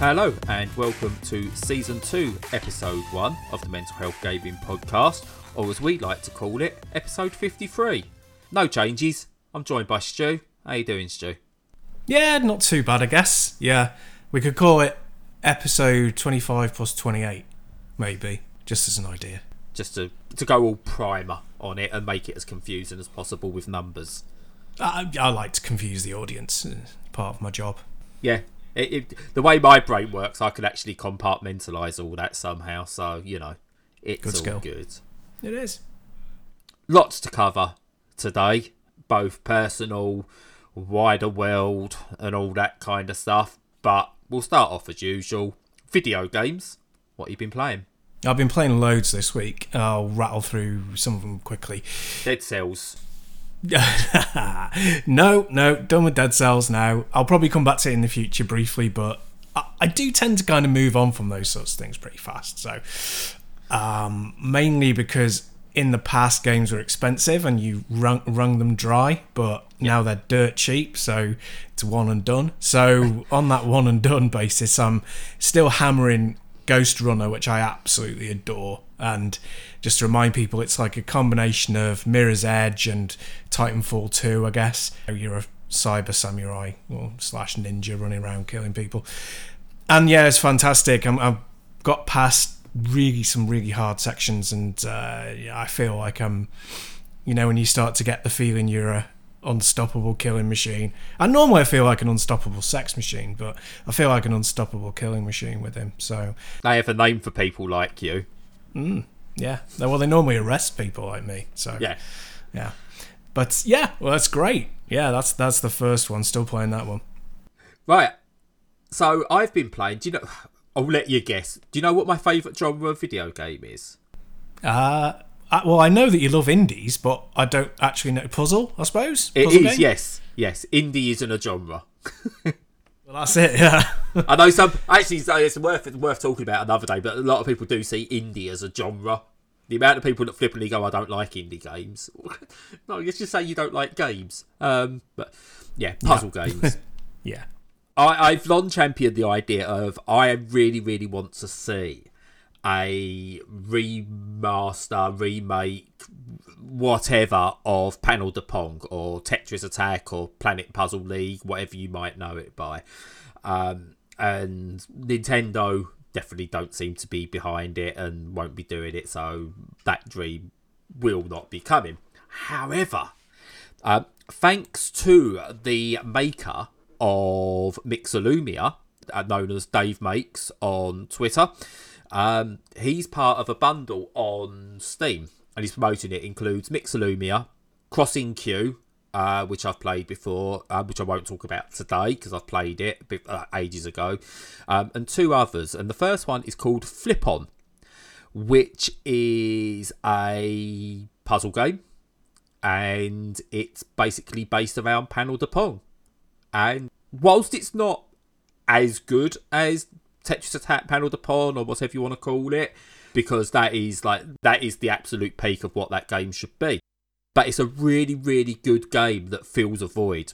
Hello, and welcome to season two, episode one of the Mental Health Gaming Podcast, or as we like to call it, episode 53. No changes. I'm joined by Stu. How you doing, Stu? Yeah, not too bad, I guess. Yeah, we could call it episode 25 plus 28, maybe, just as an idea. Just to to go all primer on it and make it as confusing as possible with numbers. I, I like to confuse the audience, uh, part of my job. Yeah, it, it, the way my brain works, I can actually compartmentalise all that somehow. So you know, it's Good all skill. good. It is. Lots to cover today, both personal, wider world, and all that kind of stuff. But we'll start off as usual. Video games. What have you been playing? I've been playing loads this week. I'll rattle through some of them quickly. Dead Cells. no, no, done with Dead Cells now. I'll probably come back to it in the future briefly, but I, I do tend to kind of move on from those sorts of things pretty fast. So, um, mainly because in the past games were expensive and you wrung, wrung them dry, but now they're dirt cheap, so it's one and done. So, on that one and done basis, I'm still hammering Ghost Runner, which I absolutely adore. And just to remind people, it's like a combination of Mirror's Edge and Titanfall 2, I guess. You're a cyber samurai or slash ninja running around killing people. And yeah, it's fantastic. I'm, I've got past really some really hard sections, and uh, I feel like I'm, you know, when you start to get the feeling you're a unstoppable killing machine. And normally I feel like an unstoppable sex machine, but I feel like an unstoppable killing machine with him. So They have a name for people like you. Mm, yeah, well they normally arrest people like me. So Yeah. yeah. But yeah, well that's great. Yeah, that's that's the first one. Still playing that one. Right. So I've been playing. Do you know? I'll let you guess. Do you know what my favourite genre of video game is? Uh, uh, well, I know that you love indies, but I don't actually know puzzle. I suppose It is. Puzzle game? yes. Yes. Indie isn't a genre. Well, that's it. Yeah. I know some. Actually, it's worth it's worth talking about another day. But a lot of people do see indie as a genre. The amount of people that flippantly go, "I don't like indie games." no, let's just say you don't like games. Um, but yeah, puzzle games. yeah. I, I've long championed the idea of I really, really want to see a remaster, remake, whatever of Panel de Pong or Tetris Attack or Planet Puzzle League, whatever you might know it by. Um, and Nintendo definitely don't seem to be behind it and won't be doing it, so that dream will not be coming. However, uh, thanks to the maker of Mixolumia, uh, known as Dave Makes on Twitter, um, he's part of a bundle on Steam, and he's promoting it. Includes Mixolumia, Crossniq, uh, which I've played before, uh, which I won't talk about today because I've played it uh, ages ago, um, and two others. And the first one is called Flipon, which is a puzzle game and it's basically based around Panel de Pong. And whilst it's not as good as Tetris Attack Panel de Pong or whatever you want to call it, because that is like that is the absolute peak of what that game should be. But it's a really, really good game that fills a void.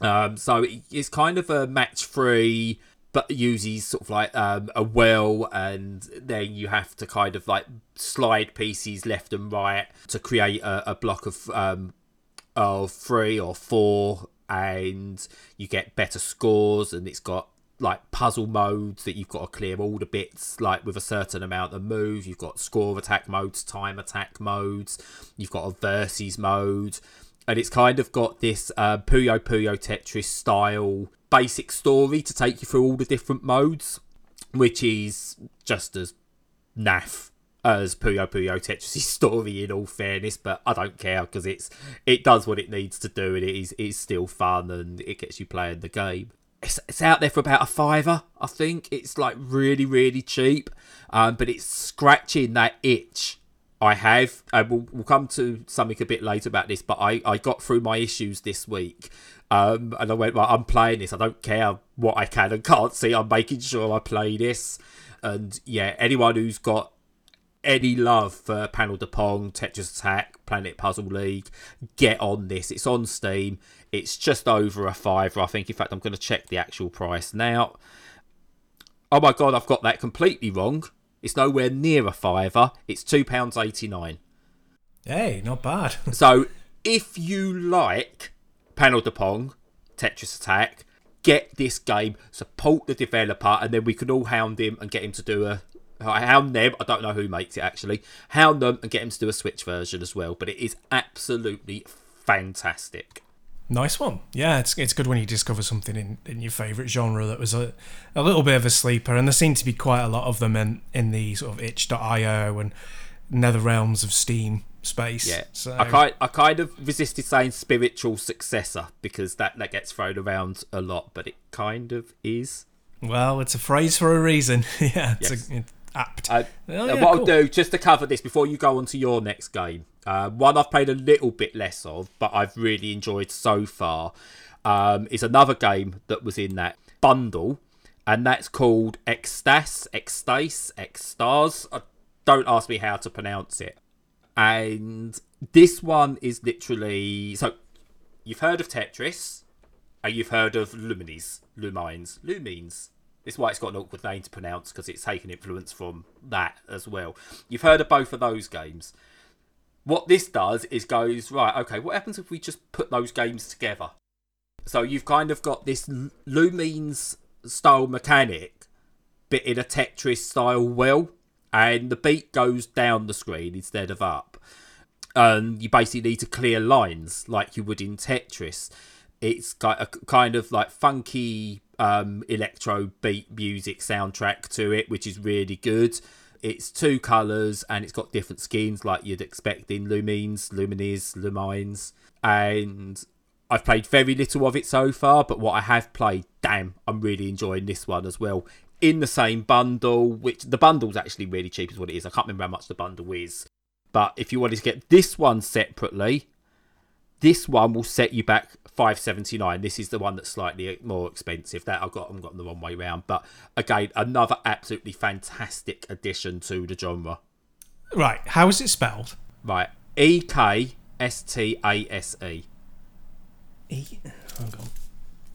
Um, so it- it's kind of a match free, but uses sort of like um, a well, and then you have to kind of like slide pieces left and right to create a, a block of um, of three or four, and you get better scores, and it's got like puzzle modes that you've got to clear all the bits like with a certain amount of move. You've got score attack modes, time attack modes. You've got a versus mode, and it's kind of got this uh, Puyo Puyo Tetris style basic story to take you through all the different modes, which is just as naff as Puyo Puyo Tetris' story in all fairness, but I don't care because it's it does what it needs to do and it is it's still fun and it gets you playing the game. It's, it's out there for about a fiver, I think. It's like really, really cheap, um, but it's scratching that itch I have. Uh, we'll, we'll come to something a bit later about this, but I, I got through my issues this week. Um, and I went, right, I'm playing this. I don't care what I can and can't see. I'm making sure I play this. And yeah, anyone who's got any love for Panel de Pong, Tetris Attack, Planet Puzzle League, get on this. It's on Steam. It's just over a fiver, I think. In fact, I'm going to check the actual price now. Oh my god, I've got that completely wrong. It's nowhere near a fiver. It's two pounds eighty nine. Hey, not bad. So if you like Panel de Pong, Tetris Attack, get this game, support the developer, and then we can all hound him and get him to do a hound them. I don't know who makes it actually. Hound them and get him to do a Switch version as well. But it is absolutely fantastic. Nice one. Yeah, it's it's good when you discover something in, in your favourite genre that was a, a little bit of a sleeper, and there seem to be quite a lot of them in, in the sort of itch.io and nether realms of Steam space. Yeah. So I kind I kind of resisted saying spiritual successor because that, that gets thrown around a lot, but it kind of is. well, it's a phrase for a reason. yeah, it's, Yes. a, apt. Uh, Oh, yeah, what I'll do, just to cover this before you go on to your next game, uh, one I've played a little bit less of, but I've really enjoyed so far, um, is another game that was in that bundle, and that's called Extas, Extase, Extars. Uh, don't ask me how to pronounce it. And this one is literally so you've heard of Tetris, and you've heard of Lumines, Lumines, Lumines. Is why it's got an awkward name to pronounce because it's taken influence from that as well. You've heard of both of those games. What this does is goes right. Okay, what happens if we just put those games together? So you've kind of got this Lumines style mechanic, but in a Tetris style well, and the beat goes down the screen instead of up and you basically need to clear lines like you would in Tetris. It's got a kind of like funky um, electro beat music soundtrack to it, which is really good. It's two colours and it's got different skins like you'd expect in Lumines, Lumines, Lumines. And I've played very little of it so far, but what I have played, damn, I'm really enjoying this one as well. In the same bundle, which the bundle's actually really cheap, is what it is. I can't remember how much the bundle is. But if you wanted to get this one separately, this one will set you back five seventy nine. This is the one that's slightly more expensive. That I've got I've gotten the wrong way round. But again, another absolutely fantastic addition to the genre. Right, how is it spelled? Right, E K S T A S E. E. Hang on.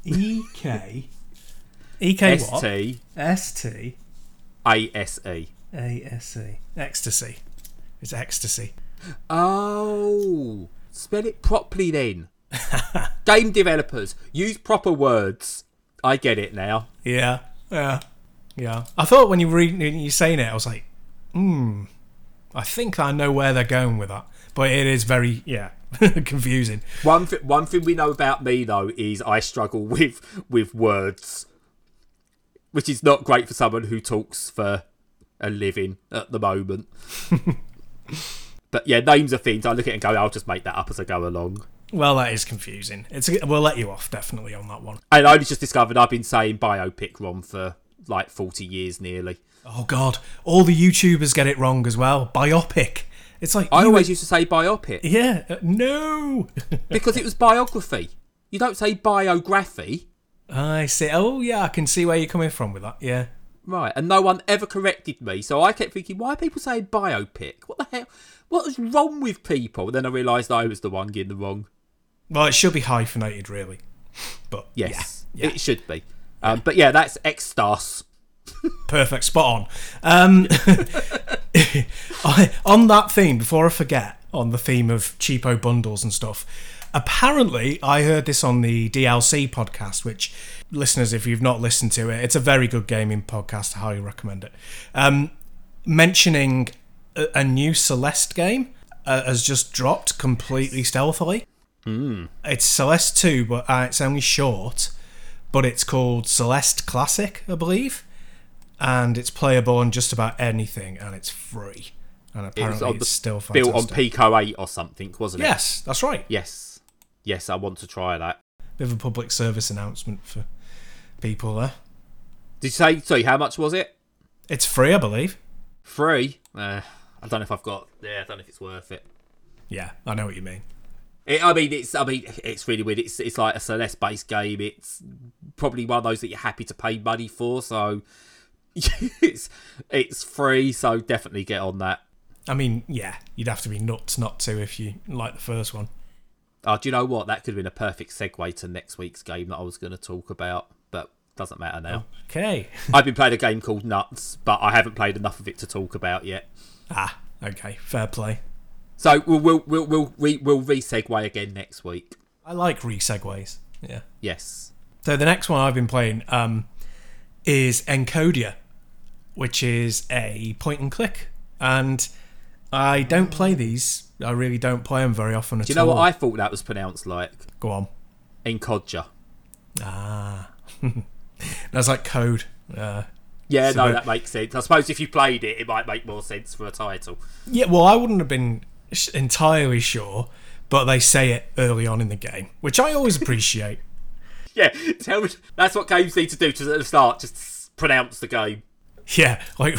E K. E K S what? T S T A S E. A S E. Ecstasy. It's ecstasy. Oh, spell it properly then. Game developers use proper words. I get it now. Yeah, yeah, yeah. I thought when you were reading, when you saying it, I was like, hmm. I think I know where they're going with that, but it is very yeah confusing. One th- one thing we know about me though is I struggle with with words, which is not great for someone who talks for a living at the moment. But yeah, names are things I look at it and go, I'll just make that up as I go along. Well, that is confusing. It's we'll let you off definitely on that one. And I only just discovered I've been saying biopic wrong for like forty years nearly. Oh God, all the YouTubers get it wrong as well. Biopic. It's like I always used to say biopic yeah uh, no. because it was biography. You don't say biography. I see. Oh yeah, I can see where you're coming from with that. Yeah. Right, and no one ever corrected me, so I kept thinking, why are people saying biopic? What the hell? What is wrong with people? then I realised I was the one getting the wrong. Well, it should be hyphenated, really. But Yes, yeah, yeah. it should be. Um, but yeah, that's Extas. perfect, spot on. Um, I- on that theme, before I forget, on the theme of cheapo bundles and stuff, apparently I heard this on the DLC podcast, which listeners, if you've not listened to it, it's a very good gaming podcast. I highly recommend it. Um, mentioning a, new Celeste game uh, has just dropped completely stealthily. It's Celeste 2, but uh, it's only short. But it's called Celeste Classic, I believe. And it's playable on just about anything, and it's free. And It apparently on it's still fantastic. built on Pico 8 or something, wasn't it? Yes, that's right. Yes. Yes, I want to try that. Bit of a public service announcement for people there. Did you say, sorry, how much was it? It's free, I believe. Free? Uh, I don't know if I've got, yeah, I don't know if it's worth it. Yeah, I know what you mean. It, I mean, it's I mean, it's really weird. It's it's like a Celeste based game. It's probably one of those that you're happy to pay money for. So it's it's free. So definitely get on that. I mean, yeah, you'd have to be nuts not to if you like the first one. Oh, do you know what? That could have been a perfect segue to next week's game that I was going to talk about. Doesn't matter now. Okay. I've been playing a game called Nuts, but I haven't played enough of it to talk about yet. Ah, okay. Fair play. So we'll we'll we'll we'll, re- we'll re-segue again next week. I like re-segues. Yeah. Yes. So the next one I've been playing um, is Encodya, which is a point and click, and I don't play these. I really don't play them very often at Do you know all. what I thought that was pronounced like? Go on. Encodger. Ah, that's like code. Uh, Yeah, So no, that- that makes sense. I suppose if you played it, it might make more sense for a title. yeah, well, I wouldn't have been sh- entirely sure, but they say it early on in the game, which I always appreciate. Yeah, tell me. That's what games need to do to at the start. Just pronounce the game. Yeah, like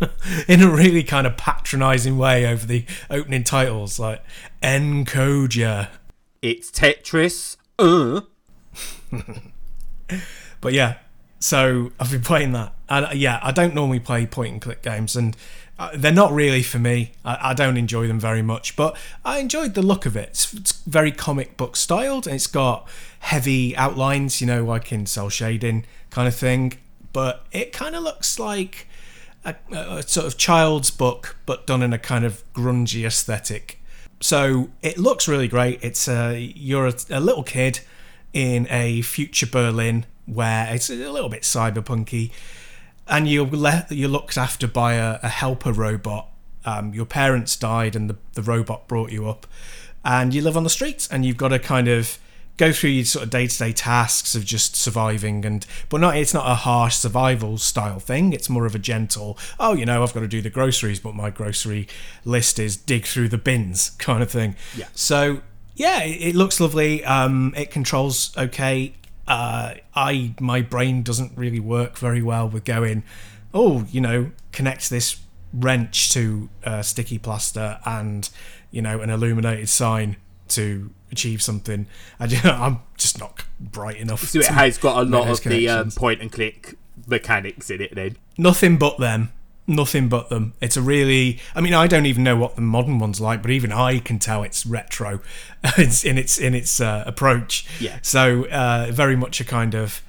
in a really kind of patronising way over the opening titles, like Encodya. It's Tetris. Uh. But yeah, so I've been playing that, and uh, yeah, I don't normally play point and click games, and uh, they're not really for me. I, I don't enjoy them very much, but I enjoyed the look of it. It's, it's very comic book styled, and it's got heavy outlines, you know, like in cell shading kind of thing. But it kind of looks like a, a sort of child's book, but done in a kind of grungy aesthetic. So it looks really great. It's a you're a, a little kid in a future Berlin where it's a little bit cyberpunky, and you're le- you're looked after by a, a helper robot. Um, your parents died, and the the robot brought you up, and you live on the streets, and you've got to kind of go through your sort of day to day tasks of just surviving, and but not it's not a harsh survival style thing. It's more of a gentle. Oh, you know, I've got to do the groceries, but my grocery list is dig through the bins kind of thing. Yeah. So yeah, it, it looks lovely. Um, it controls okay. Uh, I my brain doesn't really work very well with going. Oh, you know, connect this wrench to uh, sticky plaster and you know an illuminated sign to achieve something. I I'm just not bright enough. So it has got a lot of the um, point and click mechanics in it. Then Nothing but them. Nothing but them. It's a really. I mean, I don't even know what the modern one's like, but even I can tell it's retro it's in its in its uh, approach. Yeah. So uh, very much a kind of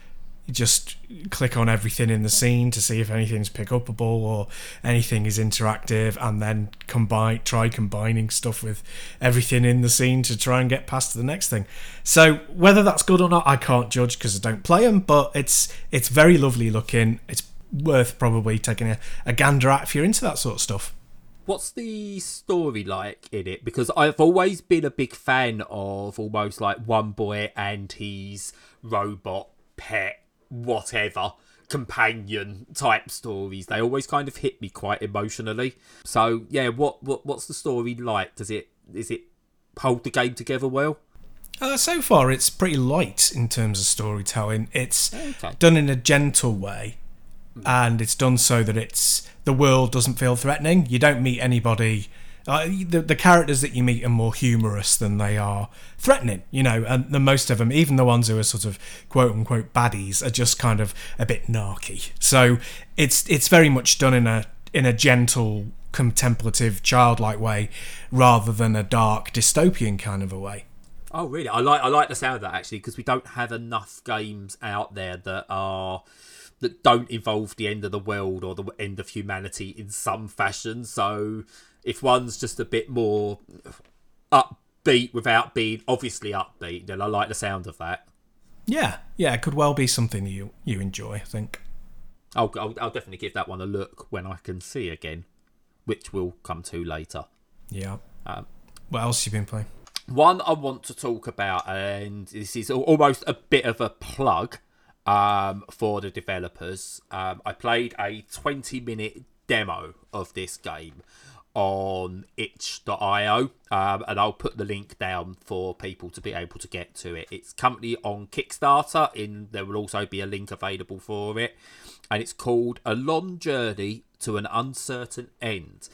just click on everything in the scene to see if anything's pick upable or anything is interactive, and then combine try combining stuff with everything in the scene to try and get past to the next thing. So whether that's good or not, I can't judge because I don't play them. But it's it's very lovely looking. It's worth probably taking a, a gander at if you're into that sort of stuff. What's the story like in it? Because I've always been a big fan of almost like one boy and his robot pet, whatever companion type stories. They always kind of hit me quite emotionally. So yeah, what what what's the story like? Does it is it hold the game together well? Uh, so far, it's pretty light in terms of storytelling. It's Okay. done in a gentle way, and it's done so that it's the world doesn't feel threatening. You don't meet anybody. Uh, the, the characters that you meet are more humorous than they are threatening, you know, and the most of them, even the ones who are sort of quote unquote baddies, are just kind of a bit narky. So it's it's very much done in a in a gentle, contemplative, childlike way, rather than a dark dystopian kind of a way. Oh, really? I like I like the sound of that actually because we don't have enough games out there that are that don't involve the end of the world or the end of humanity in some fashion. So if one's just a bit more upbeat without being obviously upbeat, then I like the sound of that. Yeah, yeah, it could well be something you you enjoy. I think. I'll I'll, I'll definitely give that one a look when I can see again, which we'll come to later. Yeah. Um, what else you been playing? One I want to talk about, and this is almost a bit of a plug um, for the developers. Um, I played a 20 minute demo of this game on itch.io, um, and I'll put the link down for people to be able to get to it. It's currently on Kickstarter, in there will also be a link available for it, and it's called A Long Journey to an Uncertain End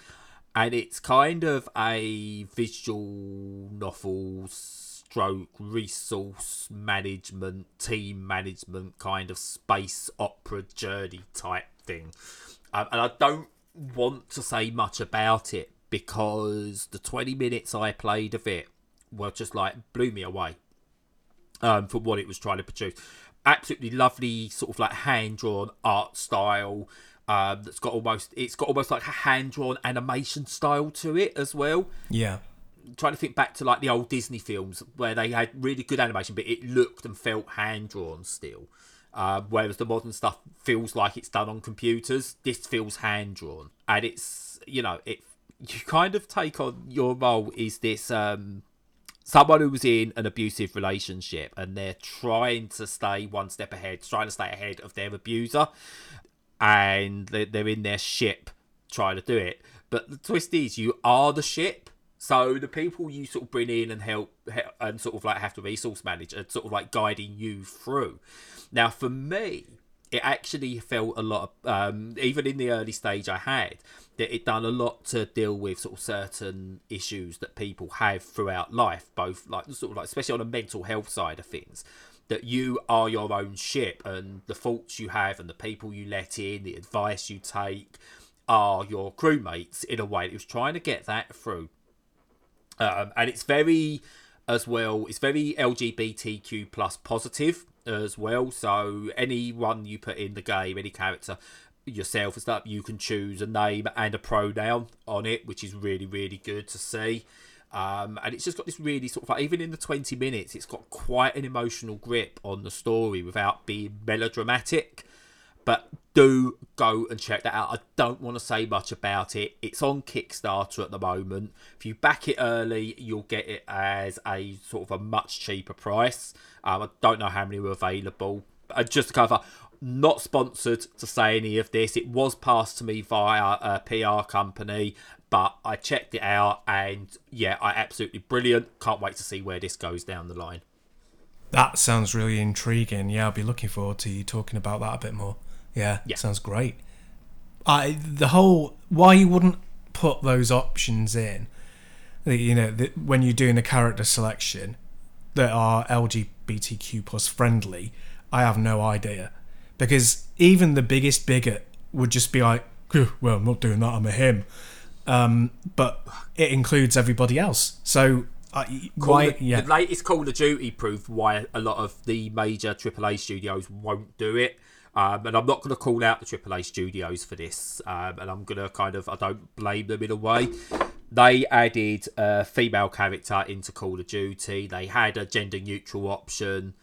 and it's kind of a visual novel stroke resource management team management kind of space opera journey type thing um, and i don't want to say much about it because the 20 minutes i played of it were just like blew me away um, for what it was trying to produce absolutely lovely sort of like hand drawn art style. Um, that's got almost it's got almost like a hand drawn animation style to it as well. Yeah. Trying to think back to like the old Disney films where they had really good animation, but it looked and felt hand drawn still. Uh, whereas the modern stuff feels like it's done on computers. This feels hand drawn, and it's you know it. You kind of take on your role is this um, someone who was in an abusive relationship and they're trying to stay one step ahead, trying to stay ahead of their abuser, and they're, they're in their ship trying to do it. But the twist is, you are the ship. So the people you sort of bring in and help, and sort of like have to resource manage are sort of like guiding you through. Now, for me, it actually felt a lot of, um, even in the early stage I had, that it done a lot to deal with sort of certain issues that people have throughout life, both like sort of like, especially on a mental health side of things. That you are your own ship, and the faults you have, and the people you let in, the advice you take, are your crewmates in a way. It was trying to get that through um, and it's very as well it's very lgbtq plus positive as well. So anyone you put in the game any character yourself and stuff you can choose a name and a pronoun on it which is really really good to see. Um, and it's just got this really sort of like even in the 20 minutes it's got quite an emotional grip on the story without being melodramatic. But do go and check that out. I don't want to say much about it. It's on Kickstarter at the moment. If you back it early, you'll get it as a sort of a much cheaper price. Um, I don't know how many were available. Uh, just to cover, not sponsored to say any of this. It was passed to me via a PR company, but I checked it out and yeah, I absolutely brilliant. Can't wait to see where this goes down the line. That sounds really intriguing. Yeah, I'll be looking forward to you talking about that a bit more. Yeah, Yeah. sounds great. I the whole why you wouldn't put those options in, you know, the, when you're doing a character selection that are LGBTQ plus friendly, I have no idea, because even the biggest bigot would just be like, well, I'm not doing that. I'm a him. Um, but it includes everybody else. So Call why? of- yeah, The latest Call of Duty proved why a lot of the major AAA studios won't do it. Um, and I'm not going to call out the AAA studios for this. Um, and I'm going to kind of, I don't blame them in a way. They added a female character into Call of Duty. They had a gender neutral option.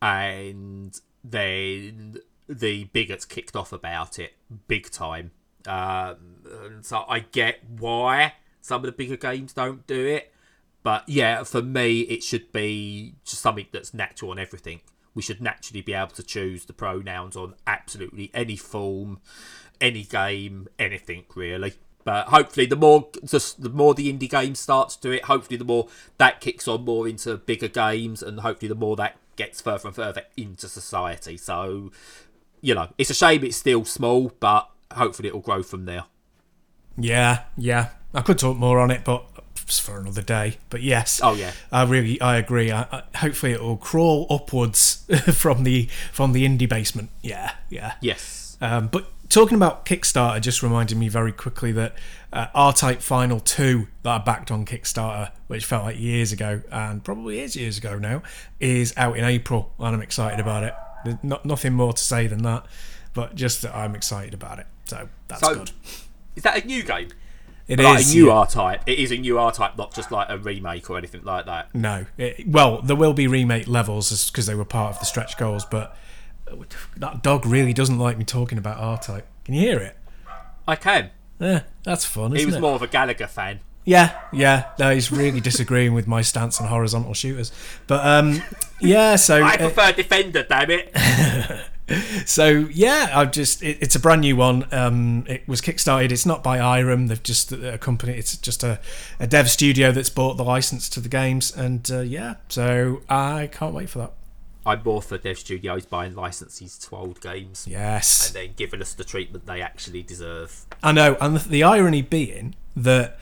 And then the bigots kicked off about it big time. Um, and so I get why some of the bigger games don't do it. But yeah, for me, it should be just something that's natural on everything. We should naturally be able to choose the pronouns on absolutely any form, any game, anything really. But hopefully, the more just the more the indie game starts to it, hopefully the more that kicks on more into bigger games, and hopefully the more that gets further and further into society. So, you know, it's a shame it's still small, but hopefully it'll grow from there. Yeah, yeah. I could talk more on it, but for another day. But yes, Oh yeah, I really I agree. I, I, hopefully it will crawl upwards from the from the indie basement. Yeah, yeah. yes, Um, but talking about Kickstarter just reminded me very quickly that uh, R-Type Final 2 that I backed on Kickstarter, which felt like years ago, and probably is years ago now, is out in April, and I'm excited about it. There's not, nothing more to say than that, but just that I'm excited about it. So that's So, good. is that a new game? It like is, a new yeah. R type. It is a new R type, not just like a remake or anything like that. No. It, well, there will be remake levels because they were part of the stretch goals, but that dog really doesn't like me talking about R-Type. Can you hear it? I can. Yeah, that's fun, isn't He was it? more of a Galaga fan. Yeah, yeah. No, he's really disagreeing with my stance on horizontal shooters. But um, yeah, so I uh, prefer Defender, damn it. so yeah, I've just it, it's a brand new one. Um, it was kickstarted. It's not by Irem. They've just a company. It's just a, a dev studio that's bought the license to the games, and uh, yeah, so I can't wait for that. I'm more for Dev Studios buying licenses to old games Yes, and then giving us the treatment they actually deserve. I know, and the, the irony being that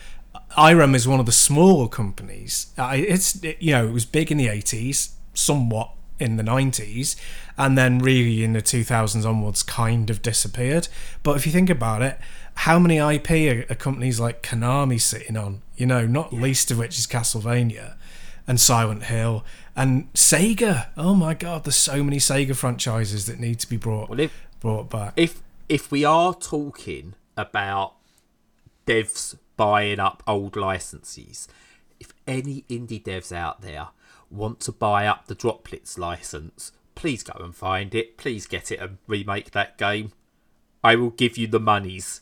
IREM is one of the smaller companies. It's it, you know it was big in the eighties, somewhat in the nineties, and then really in the two thousands onwards, kind of disappeared. But if you think about it, how many IP are, are companies like Konami sitting on? You know, not least of which is Castlevania. and Silent Hill and Sega. Oh my god, there's so many Sega franchises that need to be brought Well, if brought back. if if we are talking about devs buying up old licenses, if any indie devs out there want to buy up the Droplitz license, please go and find it. Please get it and remake that game. I will give you the monies.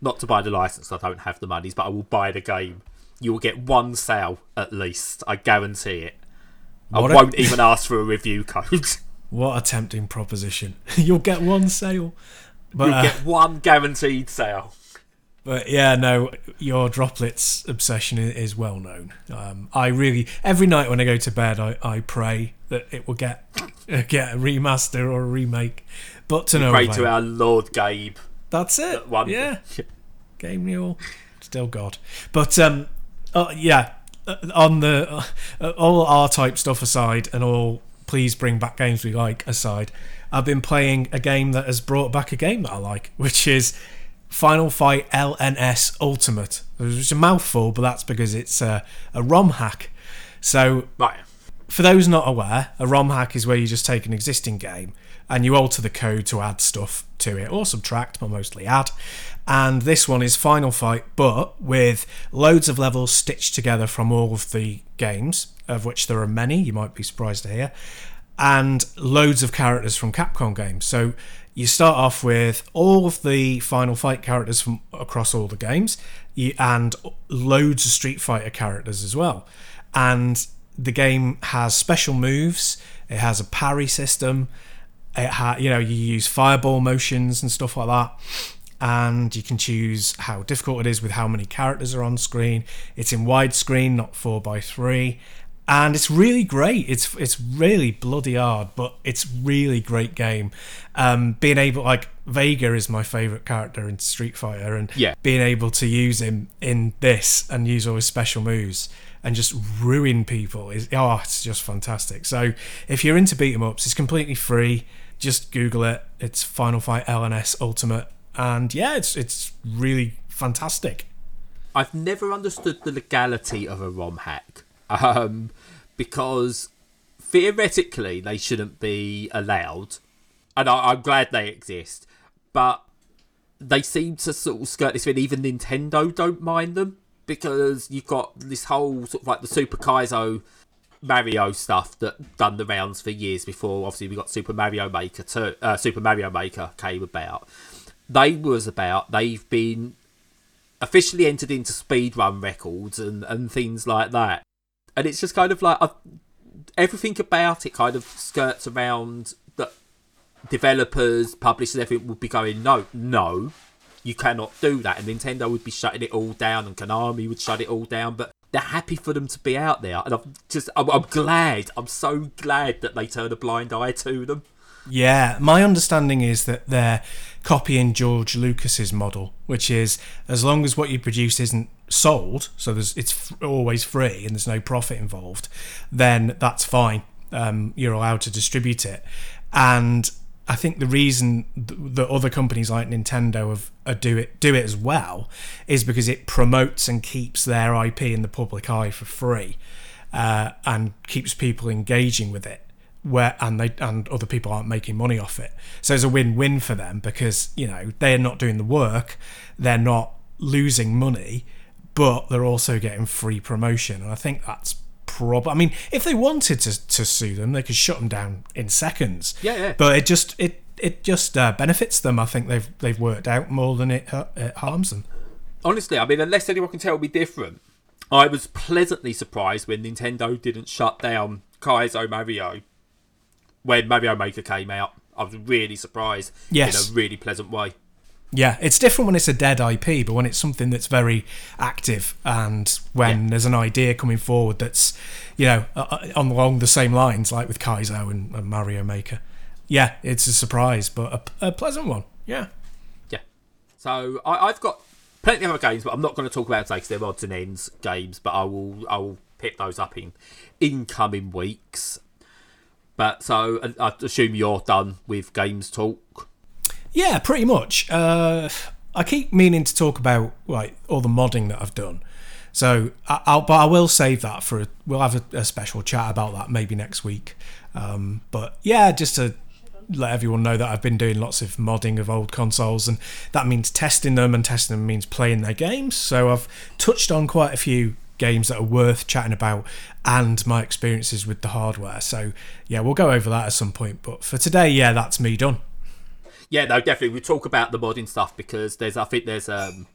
Not to buy the license, I don't have the monies, but I will buy the game. You will get one sale at least. I guarantee it. What I a- won't even ask for a review code. What a tempting proposition! You'll get one sale, but You'll uh, get one guaranteed sale. But yeah, no, your Droplitz obsession is well known. Um, I really every night when I go to bed, I, I pray that it will get uh, get a remaster or a remake. But to no Pray to our Lord Gabe. that's it. one. Yeah, game mule, still God. But um, uh, yeah, uh, on the uh, all R type stuff aside, and all please bring back games we like aside, I've been playing a game that has brought back a game that I like, which is Final Fight LNS Ultimate. It's a mouthful, but that's because it's a, a ROM hack. So Right. for those not aware, a ROM hack is where you just take an existing game and you alter the code to add stuff to it or subtract, but mostly add. And this one is Final Fight, but with loads of levels stitched together from all of the games, of which there are many, you might be surprised to hear, and loads of characters from Capcom games. So you start off with all of the Final Fight characters from across all the games, and loads of Street Fighter characters as well. And the game has special moves. It has a parry system. It ha- you know you use fireball motions and stuff like that, and you can choose how difficult it is with how many characters are on screen. It's in widescreen, not four by three, and it's really great. It's it's really bloody hard, but it's really great game. Um, being able like Vega is my favorite character in Street Fighter, and Yeah. being able to use him in this and use all his special moves and just ruin people is oh it's just fantastic so if you're into beat 'em ups it's completely free just google it it's final fight lns ultimate and yeah it's it's really fantastic I've never understood the legality of a ROM hack. Um, because theoretically they shouldn't be allowed. And I, I'm glad they exist. But they seem to sort of skirt this thing. Even Nintendo don't mind them. Because you've got this whole sort of like the Super Kaizo Mario stuff that done the rounds for years before. Obviously, we got Super Mario Maker. Two, uh, Super Mario Maker came about. They was about. They've been officially entered into speedrun records and, and things like that. And it's just kind of like i everything about it kind of skirts around that developers, publishers, everything would be going, no, no, you cannot do that. And Nintendo would be shutting it all down, and Konami would shut it all down. But they're happy for them to be out there, and I'm just, I'm, I'm glad, I'm so glad that they turn a blind eye to them. Yeah, my understanding is that they're copying George Lucas's model, which is as long as what you produce isn't sold, so there's it's always free and there's no profit involved, then that's fine. Um, you're allowed to distribute it, and I think the reason th- that other companies like Nintendo have do it do it as well is because it promotes and keeps their IP in the public eye for free, uh, and keeps people engaging with it where and they and other people aren't making money off it. So it's a win-win for them because you know they're not doing the work, they're not losing money, but they're also getting free promotion. And I think that's prob. I mean, if they wanted to to sue them, they could shut them down in seconds. Yeah, yeah. But it just it it just uh, benefits them. I think they've they've worked out more than it, hu- it harms them. honestly, I mean, unless anyone can tell me different, I was pleasantly surprised when Nintendo didn't shut down Kaizo Mario when Mario Maker came out. I was really surprised Yes. in a really pleasant way. Yeah, it's different when it's a dead IP, but when it's something that's very active and when Yeah. there's an idea coming forward that's, you know, on along the same lines, like with Kaizo and, and Mario Maker. Yeah, it's a surprise, but a, a pleasant one. Yeah. Yeah. So I, I've got plenty of other games, but I'm not going to talk about today because they're odds and ends games. But I will I will pick those up in incoming weeks. But so I, assume you're done with games talk. Yeah, pretty much. Uh, I keep meaning to talk about like all the modding that I've done, So I- I'll, but I will save that for. A, we'll have a, a special chat about that maybe next week. Um, but yeah, just to let everyone know that I've been doing lots of modding of old consoles, and that means testing them, and testing them means playing their games. So I've touched on quite a few games that are worth chatting about and my experiences with the hardware. So yeah, we'll go over that at some point. But for today, yeah, that's me done. Yeah, no, definitely. We talk about the modding stuff because there's, I think there's um,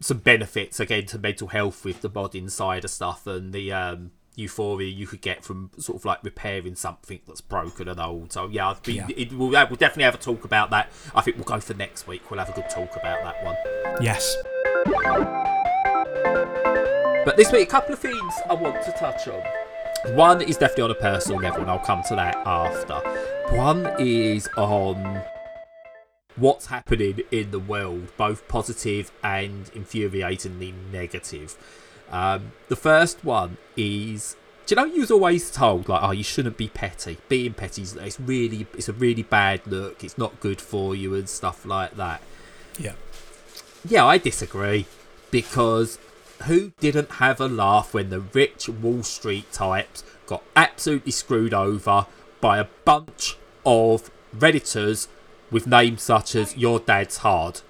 some benefits again to mental health with the modding side of stuff and the um, euphoria you could get from sort of like repairing something that's broken and old. So yeah, I've been, Yeah. It, we'll, we'll definitely have a talk about that. I think we'll go for next week. We'll have a good talk about that one. Yes. But this week, a couple of things I want to touch on. One is definitely on a personal level, and I'll come to that after. One is on what's happening in the world, both positive and infuriatingly negative. Um, the first one is, do you know you was always told like, oh, you shouldn't be petty. Being petty is it's really, it's a really bad look. It's not good for you and stuff like that. Yeah. Yeah, I disagree because who didn't have a laugh when the rich Wall Street types got absolutely screwed over by a bunch of redditors with names such as "Your Dad's Hard"?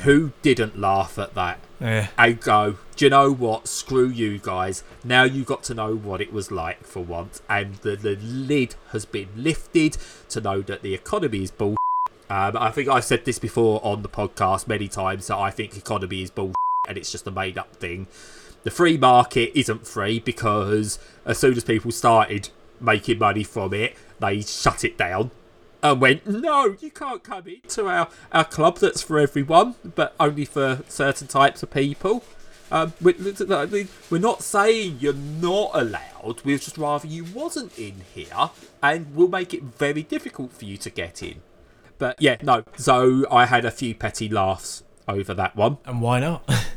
Who didn't laugh at that? Yeah. and go, do you know what? Screw you guys. Now you got to know what it was like for once, and the, the lid has been lifted to know that the economy is bull. Um, I think I've said this before on the podcast many times that I think economy is bull and it's just a made up thing. The free market isn't free because as soon as people started making money from it, they shut it down and went, no, you can't come into our, our club that's for everyone, but only for certain types of people. Um, we, I mean, we're not saying you're not allowed, we'd just rather you wasn't in here, and we'll make it very difficult for you to get in. But yeah, no, so I had a few petty laughs over that one. And why not?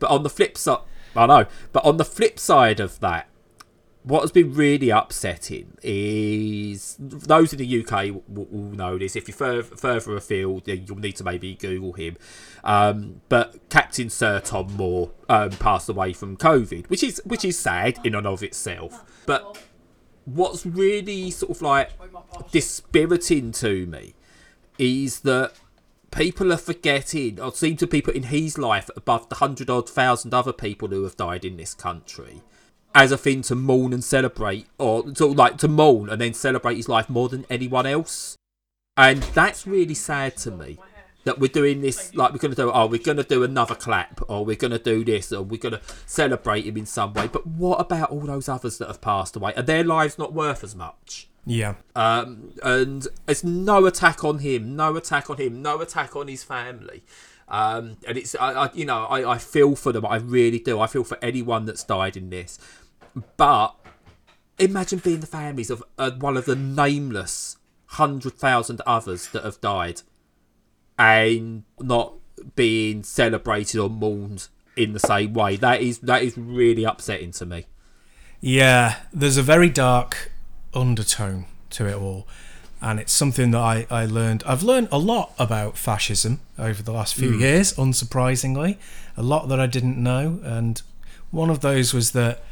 But on the flip side, I know. But on the flip side of that, what has been really upsetting is those in the UK will, will know this. If you're further, further afield, then you'll need to maybe Google him. Um, but Captain Sir Tom Moore um, passed away from COVID, which is which is sad in and of itself. But what's really sort of like dispiriting to me is that people are forgetting, or seem to be putting his life above the hundred odd thousand other people who have died in this country as a thing to mourn and celebrate, or of like to mourn and then celebrate his life more than anyone else. And that's really sad to me that we're doing this, like we're going to do, oh, we're going to do another clap, or we're going to do this, or we're going to celebrate him in some way. But what about all those others that have passed away? Are their lives not worth as much? Yeah. Um, and it's no attack on him, no attack on him, no attack on his family. Um, and it's, I, I, you know, I, I feel for them. I really do. I feel for anyone that's died in this. But imagine being the families of uh, one of the nameless hundred thousand others that have died, and not being celebrated or mourned in the same way. That is that is really upsetting to me. Yeah, there's a very dark undertone to it all. And it's something that I, I learned. I've learned a lot about fascism over the last few years, unsurprisingly. A lot that I didn't know. And one of those was that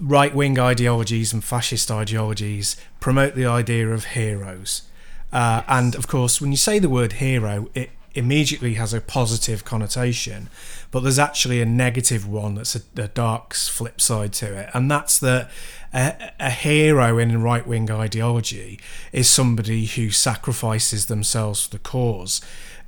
right wing ideologies and fascist ideologies promote the idea of heroes. Uh, And of course, when you say the word hero, it immediately has a positive connotation, but there's actually a negative one that's a, a dark flip side to it. And that's that a, a hero in right wing ideology is somebody who sacrifices themselves for the cause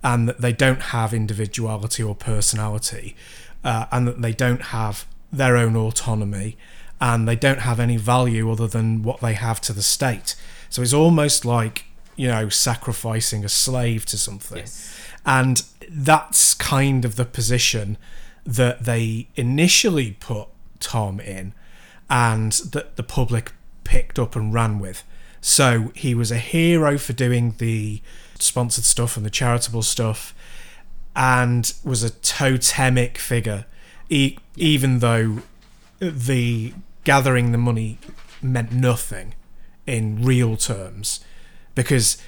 and that they don't have individuality or personality uh, and that they don't have their own autonomy and they don't have any value other than what they have to the state. So it's almost like, you know, sacrificing a slave to something. Yes. And that's kind of the position that they initially put Tom in and that the public picked up and ran with. So he was a hero for doing the sponsored stuff and the charitable stuff and was a totemic figure, e- even though the gathering the money meant nothing in real terms because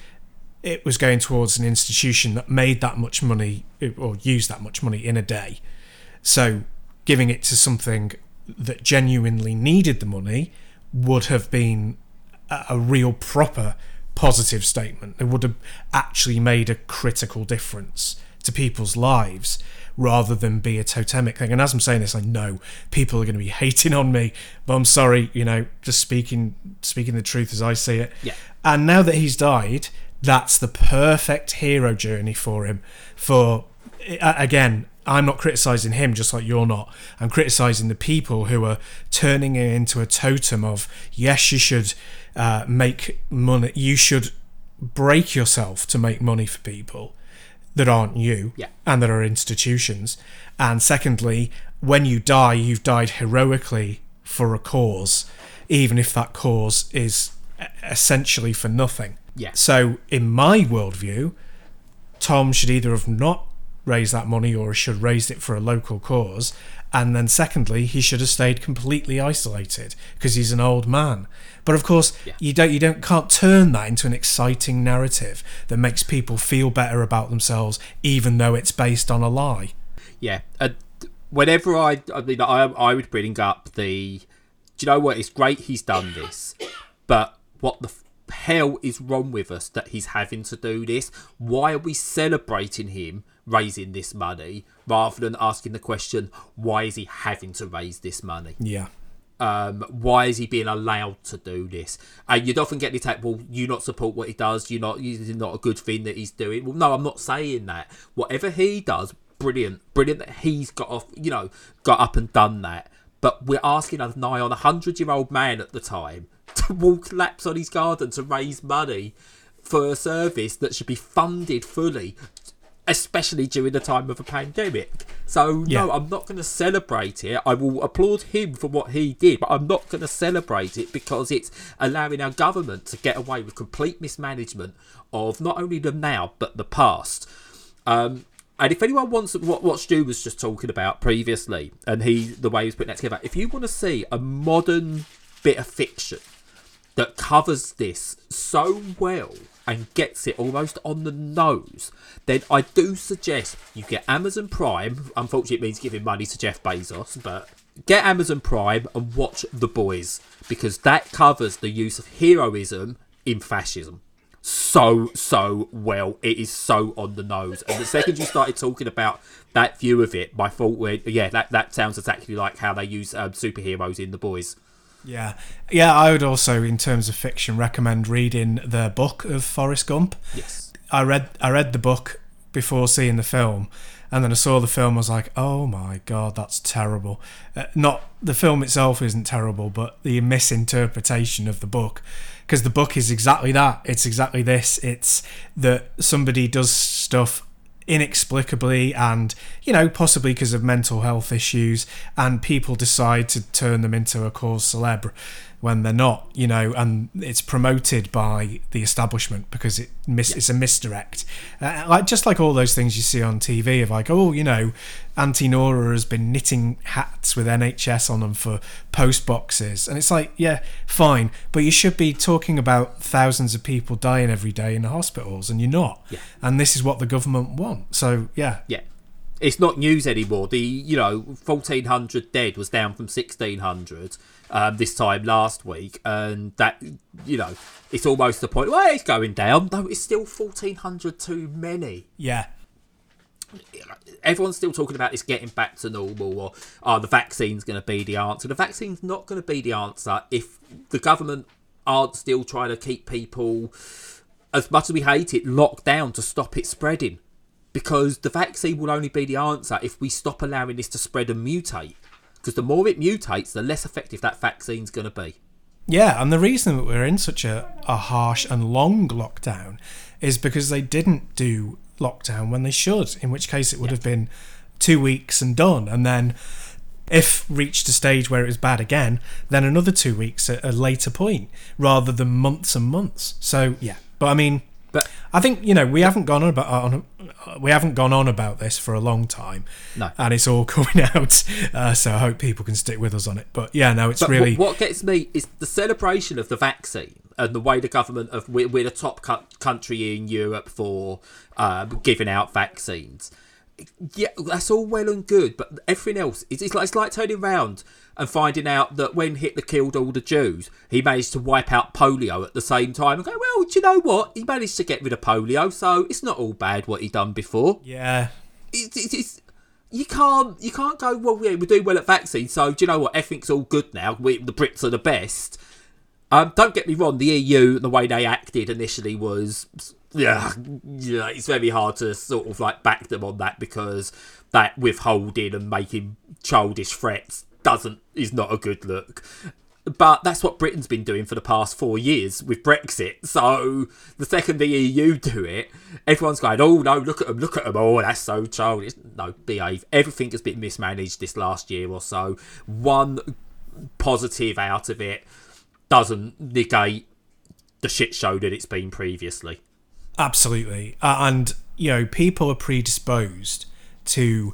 it was going towards an institution that made that much money or used that much money in a day. So giving it to something that genuinely needed the money would have been a, real proper positive statement. It would have actually made a critical difference to people's lives rather than be a totemic thing. And as I'm saying this, I know people are going to be hating on me, but I'm sorry, you know, just speaking speaking the truth as I see it. Yeah. And now that he's died, that's the perfect hero journey for him. For again, I'm not criticizing him just like you're not. I'm criticizing the people who are turning it into a totem of yes, you should uh, make money. You should break yourself to make money for people that aren't you Yeah. and that are institutions. And secondly, when you die, you've died heroically for a cause, even if that cause is essentially for nothing. Yeah. So, in my worldview, Tom should either have not raised that money or should raised it for a local cause. And then, secondly, he should have stayed completely isolated because he's an old man. But of course, Yeah. you don't, you don't, can't turn that into an exciting narrative that makes people feel better about themselves, even though it's based on a lie. Yeah. Uh, whenever I, I mean, I, I would bring up the. Do you know what? It's great he's done this, but what the hell is wrong with us that he's having to do this? Why are we celebrating him raising this money rather than asking the question, why is he having to raise this money? Yeah. Um, why is he being allowed to do this? And you'd often get the attack, well, you not support what he does, you're not, it's not a good thing that he's doing. Well, no, I'm not saying that. Whatever he does, brilliant, brilliant that he's got off, you know, got up and done that. But we're asking a nigh on a hundred year old man at the time to walk laps on his garden to raise money for a service that should be funded fully especially during the time of a pandemic. So Yeah. no, I'm not going to celebrate it. I will applaud him for what he did, but I'm not going to celebrate it because it's allowing our government to get away with complete mismanagement of not only the now but the past. Um, and if anyone wants what what Stu was just talking about previously, and he the way he's putting that together, if you want to see a modern bit of fiction that covers this so well and gets it almost on the nose, then I do suggest you get Amazon Prime. Unfortunately, it means giving money to Jeff Bezos, but get Amazon Prime and watch The Boys because that covers the use of heroism in fascism so so well. It is so on the nose. And the second you started talking about that view of it, my thought went, yeah, that that sounds exactly like how they use um, superheroes in The Boys. Yeah. Yeah, I would also, in terms of fiction, recommend reading the book of Forrest Gump. Yes. I read I read the book before seeing the film, and then I saw the film. I was like, "Oh my god, that's terrible." Uh, not the film itself isn't terrible, but the misinterpretation of the book, because the book is exactly that. It's exactly this. It's that somebody does stuff inexplicably and you know possibly because of mental health issues and people decide to turn them into a cause celebre when they're not you know and it's promoted by the establishment because it mis- it's a misdirect. Uh, like just like all those things you see on TV of like oh you know Auntie Nora has been knitting hats with NHS on them for post boxes. And it's like yeah fine but you should be talking about thousands of people dying every day in the hospitals and you're not. Yeah. and this is what the government want. So yeah. Yeah. It's not news anymore. The you know 1400 dead was down from 1600 um, this time last week, and that you know it's almost the point. Well, it's going down. though. it's still 1400 too many. yeah everyone's still talking about this getting back to normal or oh, the vaccine's going to be the answer. The vaccine's not going to be the answer if the government aren't still trying to keep people, as much as we hate it, locked down to stop it spreading. Because the vaccine will only be the answer if we stop allowing this to spread and mutate. Because the more it mutates, the less effective that vaccine's going to be. Yeah, and the reason that we're in such a, a harsh and long lockdown is because they didn't do lockdown when they should, in which case it would have been two weeks and done. And then if reached a stage where it was bad again, then another two weeks at a later point, rather than months and months. So yeah. But I mean But I think you know we haven't gone on about on, we haven't gone on about this for a long time, No. and it's all coming out. Uh, so I hope people can stick with us on it. But yeah, no, it's But really what, gets me is the celebration of the vaccine and the way the government of we're, we're the top country in Europe for um, giving out vaccines. Yeah, that's all well and good, but everything else it's, it's like it's like turning around and finding out that when Hitler killed all the Jews, he managed to wipe out polio at the same time. And go, well, do you know what? He managed to get rid of polio, so it's not all bad what he done before. Yeah. It's, it's, it's you can't you can't go well. Yeah, we're doing well at vaccines, so do you know what? Everything's all good now. We, the Brits are the best. Um, don't get me wrong. The EU, the way they acted initially was yeah, yeah, it's very hard to sort of like back them on that because that withholding and making childish threats doesn't is not a good look. But that's what Britain's been doing for the past four years with Brexit. So the second the EU do it, everyone's going, "Oh no, look at them, look at them! Oh, that's so childish." No, behave. Everything has been mismanaged this last year or so. One positive out of it doesn't negate the shit show that it's been previously. Absolutely. Uh, and, you know, people are predisposed to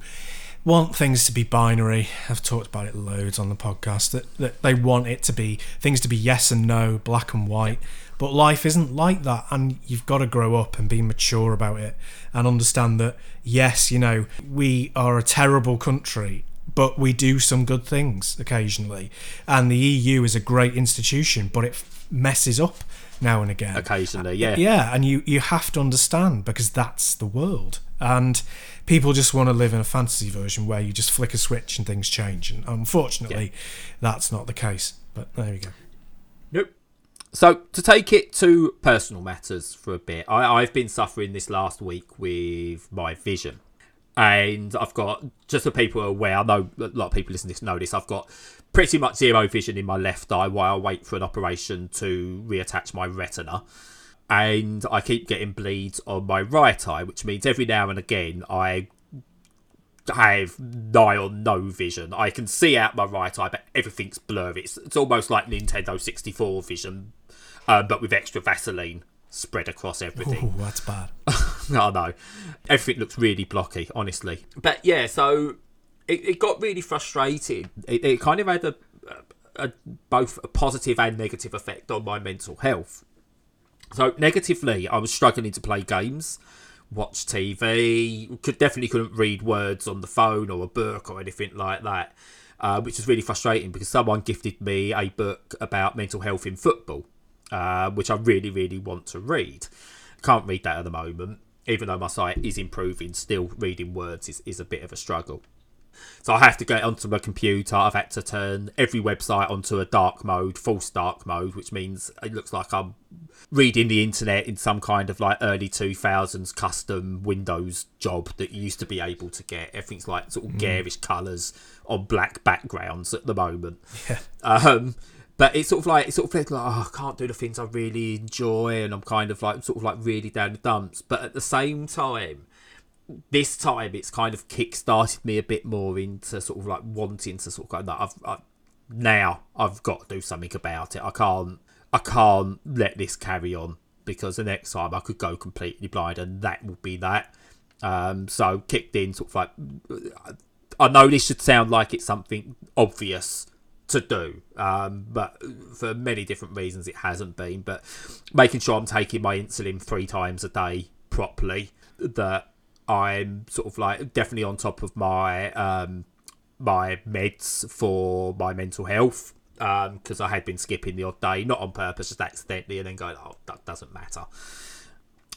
want things to be binary. I've talked about it loads on the podcast that, that they want it to be things to be yes and no, black and white. But life isn't like that, and you've got to grow up and be mature about it and understand that, yes, you know, we are a terrible country, but we do some good things occasionally. And the EU is a great institution, but it messes up now and again. Occasionally, yeah. Yeah, and you, you have to understand because that's the world. And people just want to live in a fantasy version where you just flick a switch and things change. And unfortunately, yeah. that's not the case. But there we go. Nope. So, to take it to personal matters for a bit, I, I've been suffering this last week with my vision and I've got just for people aware. I know a lot of people listening to this know this. I've got pretty much zero vision in my left eye while I wait for an operation to reattach my retina. And I keep getting bleeds on my right eye, which means every now and again I have nigh or no vision. I can see out my right eye, but everything's blurry. It's, it's almost like Nintendo 64 vision, uh, but with extra Vaseline spread across everything. Ooh, that's bad. I know. Everything looks really blocky, honestly. But yeah, so it, it got really frustrating. It, it kind of had a, a, both a positive and negative effect on my mental health. So negatively, I was struggling to play games, watch TV. Could definitely couldn't read words on the phone or a book or anything like that, uh, which was really frustrating because someone gifted me a book about mental health in football, uh, which I really really want to read. Can't read that at the moment, even though my sight is improving. Still, reading words is, is a bit of a struggle. So I have to get onto my computer. I've had to turn every website onto a dark mode, false dark mode, which means it looks like I'm reading the internet in some kind of like early 2000s custom Windows job that you used to be able to get. Everything's like sort of mm. garish colours on black backgrounds at the moment. Yeah. Um, but it's sort of like it sort of like oh, I can't do the things I really enjoy, and I'm kind of like sort of like really down the dumps. But at the same time, this time it's kind of kick-started me a bit more into sort of like wanting to sort of go that I've, I've now I've got to do something about it. I can't I can't let this carry on because the next time I could go completely blind and that will be that. Um, so kicked in sort of like I know this should sound like it's something obvious to do, um, but for many different reasons it hasn't been. But making sure I'm taking my insulin three times a day properly, that I'm sort of like definitely on top of my um, my meds for my mental health because um, I had been skipping the odd day, not on purpose, just accidentally, and then going, oh, that doesn't matter.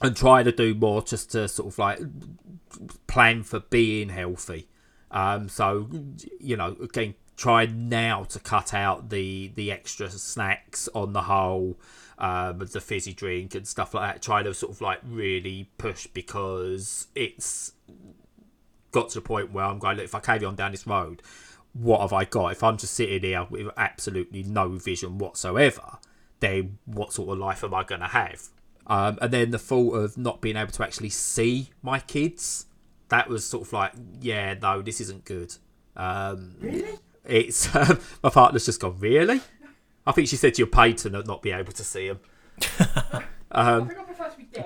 And try to do more just to sort of like plan for being healthy. Um, so, you know, again, try now to cut out the the extra snacks on the whole um, the fizzy drink and stuff like that. trying to sort of like really push because it's got to the point where I'm going, look, if I carry on down this road, what have I got? If I'm just sitting here with absolutely no vision whatsoever, then what sort of life am I going to have? Um, and then the thought of not being able to actually see my kids, that was sort of like, yeah, no, this isn't good. Um, really? It's um, my partner's just gone. Really? I think she said you're paid to not be able to see them. um,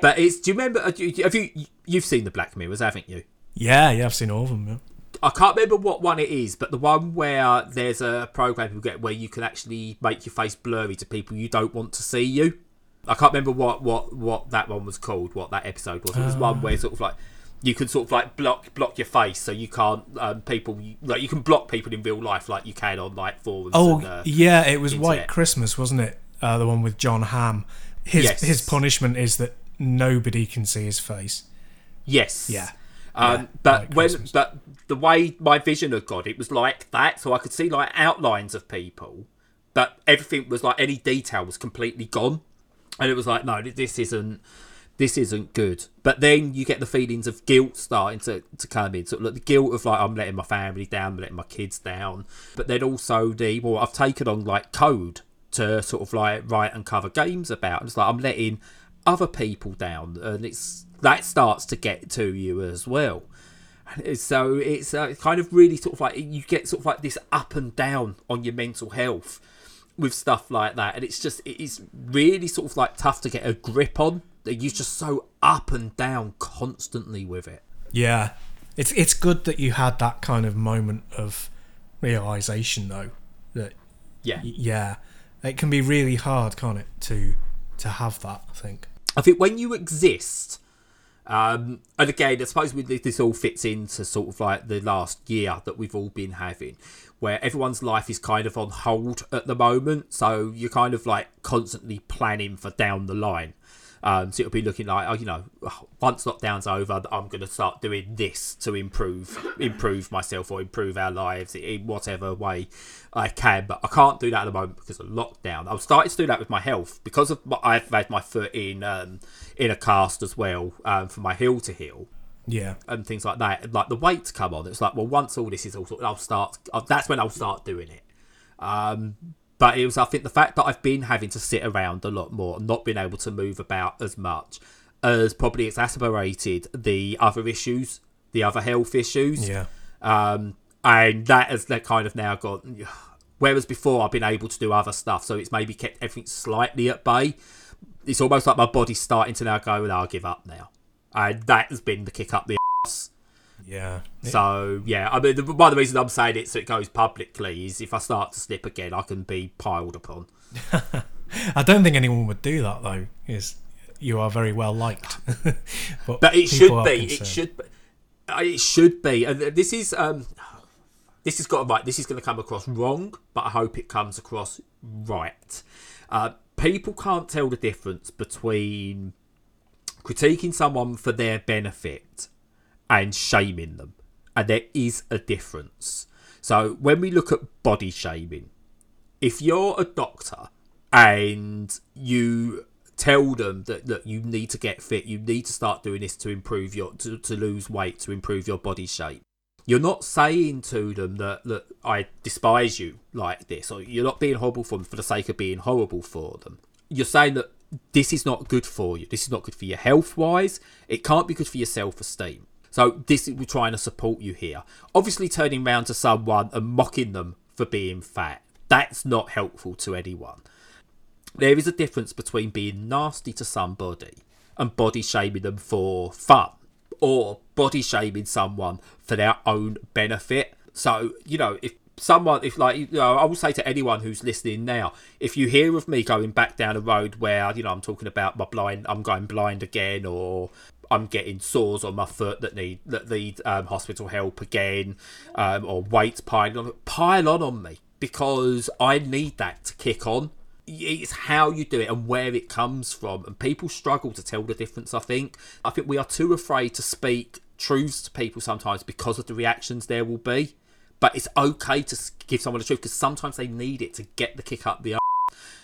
but it's. Do you remember? Have you you've seen the Black Mirrors, haven't you? Yeah, yeah, I've seen all of them. Yeah. I can't remember what one it is, but the one where there's a program you get where you can actually make your face blurry to people you don't want to see you. I can't remember what what what that one was called, what that episode was. It was uh, one where sort of like you can sort of like block block your face so you can't um, people like you can block people in real life like you can on like forums. Oh and, uh, yeah, it was internet. White Christmas, wasn't it? Uh, the one with Jon Hamm. His Yes. his punishment is that nobody can see his face. Yes. Yeah. Um, Yeah, but like when Christmas. but the way my vision had got, it was like that, so I could see like outlines of people, but everything was like any detail was completely gone, and it was like no, this isn't this isn't good. But then you get the feelings of guilt starting to, to come in, So like the guilt of like I'm letting my family down, I'm letting my kids down, but then also the well I've taken on like code to sort of like write and cover games about. And it's like I'm letting other people down, and it's that starts to get to you as well. So it's uh, kind of really sort of like you get sort of like this up and down on your mental health with stuff like that, and it's just it is really sort of like tough to get a grip on. You're just so up and down constantly with it. Yeah, it's it's good that you had that kind of moment of realization, though. That Yeah, yeah, it can be really hard, can't it, to to have that? I think. I think when you exist, um, and again, I suppose this, this all fits into sort of like the last year that we've all been having, where everyone's life is kind of on hold at the moment. So you're kind of like constantly planning for down the line. Um, so it'll be looking like, oh, you know, once lockdown's over, I'm going to start doing this to improve, improve myself or improve our lives in whatever way I can. But I can't do that at the moment because of lockdown. I've started to do that with my health because of my, I've had my foot in um, in a cast as well um, for my heel to heel Yeah, and things like that. Like the weights come on, it's like, well, once all this is all sorted, I'll start. uh, That's when I'll start doing it. Um, but it was, I think, the fact that I've been having to sit around a lot more, not been able to move about as much, has probably exacerbated the other issues, the other health issues. yeah, Um, and that has that kind of now got. Whereas before I've been able to do other stuff, so it's maybe kept everything slightly at bay. It's almost like my body's starting to now go, "Well, I'll give up now," and that has been the kick up the ass. Yeah. So yeah, I mean, the, one of the reasons I'm saying it so it goes publicly is if I start to slip again, I can be piled upon. I don't think anyone would do that though. Is you are very well liked, but, But it should be. It should. Be, it should be. And this is um, this has got right. This is going to come across wrong, but I hope it comes across right. Uh, people can't tell the difference between critiquing someone for their benefit and shaming them, and there is a difference. So when we look at body shaming, if you're a doctor and you tell them that that you need to get fit, you need to start doing this to improve your to, to lose weight, to improve your body shape. You're not saying to them that that I despise you like this, or you're not being horrible for them for the sake of being horrible for them. You're saying that this is not good for you. This is not good for your health wise. It can't be good for your self esteem. So this is we're trying to support you here. Obviously, turning round to someone and mocking them for being fat. That's not helpful to anyone there is a difference between being nasty to somebody and body shaming them for fun or body shaming someone for their own benefit. So, you know, if someone, if like, you know, I will say to anyone who's listening now, if you hear of me going back down a road where, you know, I'm talking about my blind, I'm going blind again or I'm getting sores on my foot that need that need um, hospital help again, um, or weights piling on, pile on on me because I need that to kick on. It's how you do it and where it comes from. And people struggle to tell the difference i think. I think we are too afraid to speak truths to people sometimes because of the reactions there will be. But it's okay to give someone the truth because sometimes they need it to get the kick up the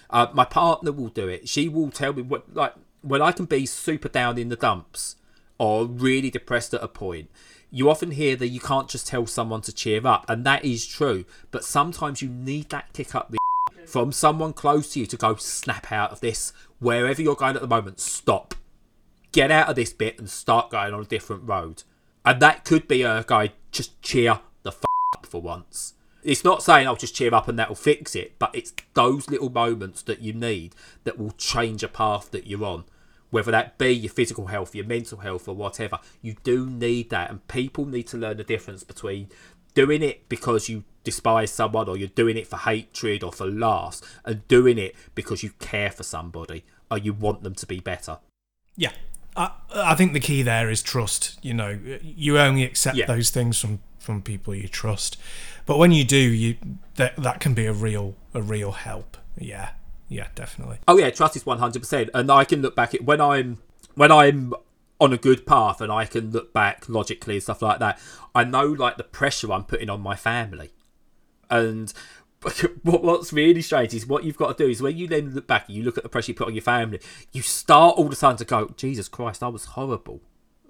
uh, my partner will do it. She will tell me what like when i can be super down in the dumps or really depressed at a point you often hear that you can't just tell someone to cheer up and that is true but sometimes you need that kick up the from someone close to you to go snap out of this. Wherever you're going at the moment stop. Get out of this bit and start going on a different road. And that could be a guy just cheer the up for once. It's not saying i'll just cheer up and that'll fix it but it's those little moments that you need that will change a path that you're on whether that be your physical health your mental health or whatever you do need that and people need to learn the difference between doing it because you despise someone or you're doing it for hatred or for laughs and doing it because you care for somebody or you want them to be better Yeah, I, I think the key there is trust. You know, you only accept Yeah. those things from from people you trust. But when you do, you that that can be a real a real help. Yeah, yeah, definitely. Oh yeah, trust is one hundred percent, and I can look back at when I'm when I'm on a good path, and I can look back logically and stuff like that. I know like the pressure I'm putting on my family, and what what's really strange is what you've got to do is when you then look back and you look at the pressure you put on your family, you start all the time to go, Jesus Christ, I was horrible.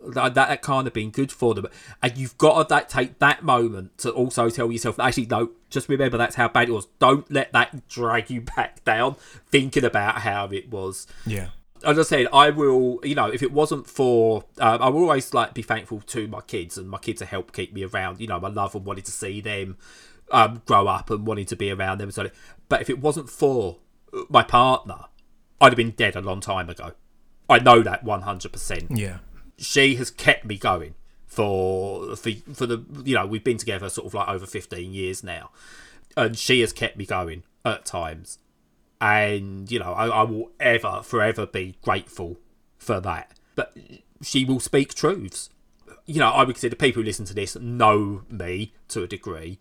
That, that can't have been good for them, and you've got to that, take that moment to also tell yourself, actually, no, just remember that's how bad it was. Don't let that drag you back down, thinking about how it was Yeah, as I said, I will. You know, if it wasn't for, um, I will always like be thankful to my kids, and my kids have helped keep me around. You know, I love and wanted to see them um, grow up and wanting to be around them. So, but if it wasn't for my partner, I'd have been dead a long time ago. I know that one hundred percent. yeah, She has kept me going for for for the you know we've been together sort of like over fifteen years now, and she has kept me going at times. And you know I, I will ever forever be grateful for that. But she will speak truths. You know i would say consider people who listen to this know me to a degree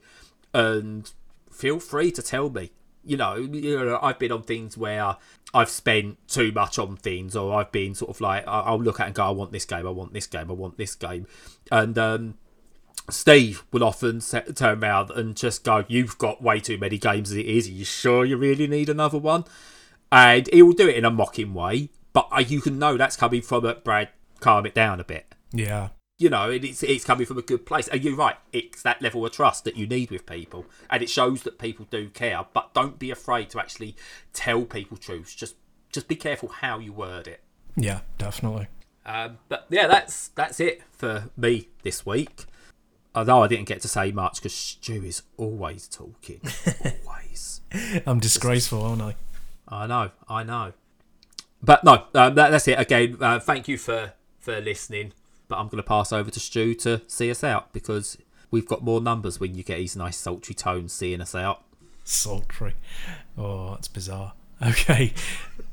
and feel free to tell me you know, you know i've been on things where i've spent too much on things or i've been sort of like i'll look at and go i want this game i want this game i want this game and um Steve will often turn around and just go, "You've got way too many games as it is. Are you sure you really need another one?" And he will do it in a mocking way, but uh, you can know that's coming from a Brad. Calm it down a bit. yeah, You know, and it's it's coming from a good place. And you're right. It's that level of trust that you need with people, and it shows that people do care. But don't be afraid to actually tell people truths. Just just be careful how you word it. yeah, definitely. Um, but yeah, that's that's it for me this week. Although I didn't get to say much because Stu is always talking. always. I'm disgraceful, aren't I? I know, I know. But no, um, that, that's it. Again, uh, thank you for for listening. But I'm going to pass over to Stu to see us out because we've got more numbers when you get these nice sultry tones seeing us out. Sultry. Oh, that's bizarre. Okay.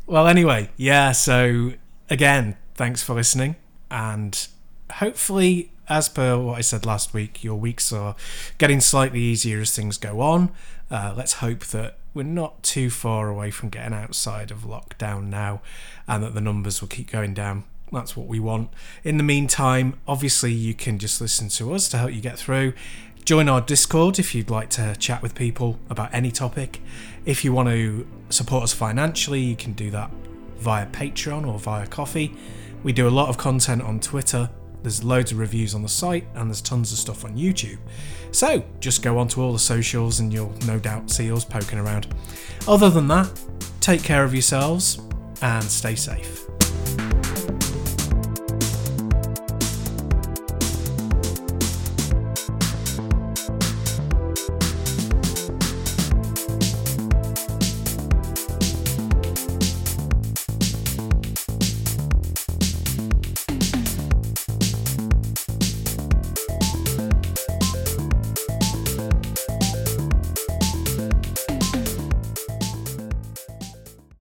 Well, anyway, yeah, so again, thanks for listening. And hopefully, as per what I said last week, your weeks are getting slightly easier as things go on. Uh, let's hope that we're not too far away from getting outside of lockdown now and that the numbers will keep going down. That's what we want. In the meantime, obviously, you can just listen to us to help you get through. Join our Discord if you'd like to chat with people about any topic. If you want to support us financially, you can do that via Patreon or via Ko-fi. We do a lot of content on Twitter. There's loads of reviews on the site and there's tons of stuff on YouTube. So just go onto all the socials and you'll no doubt see us poking around. Other than that, take care of yourselves and stay safe.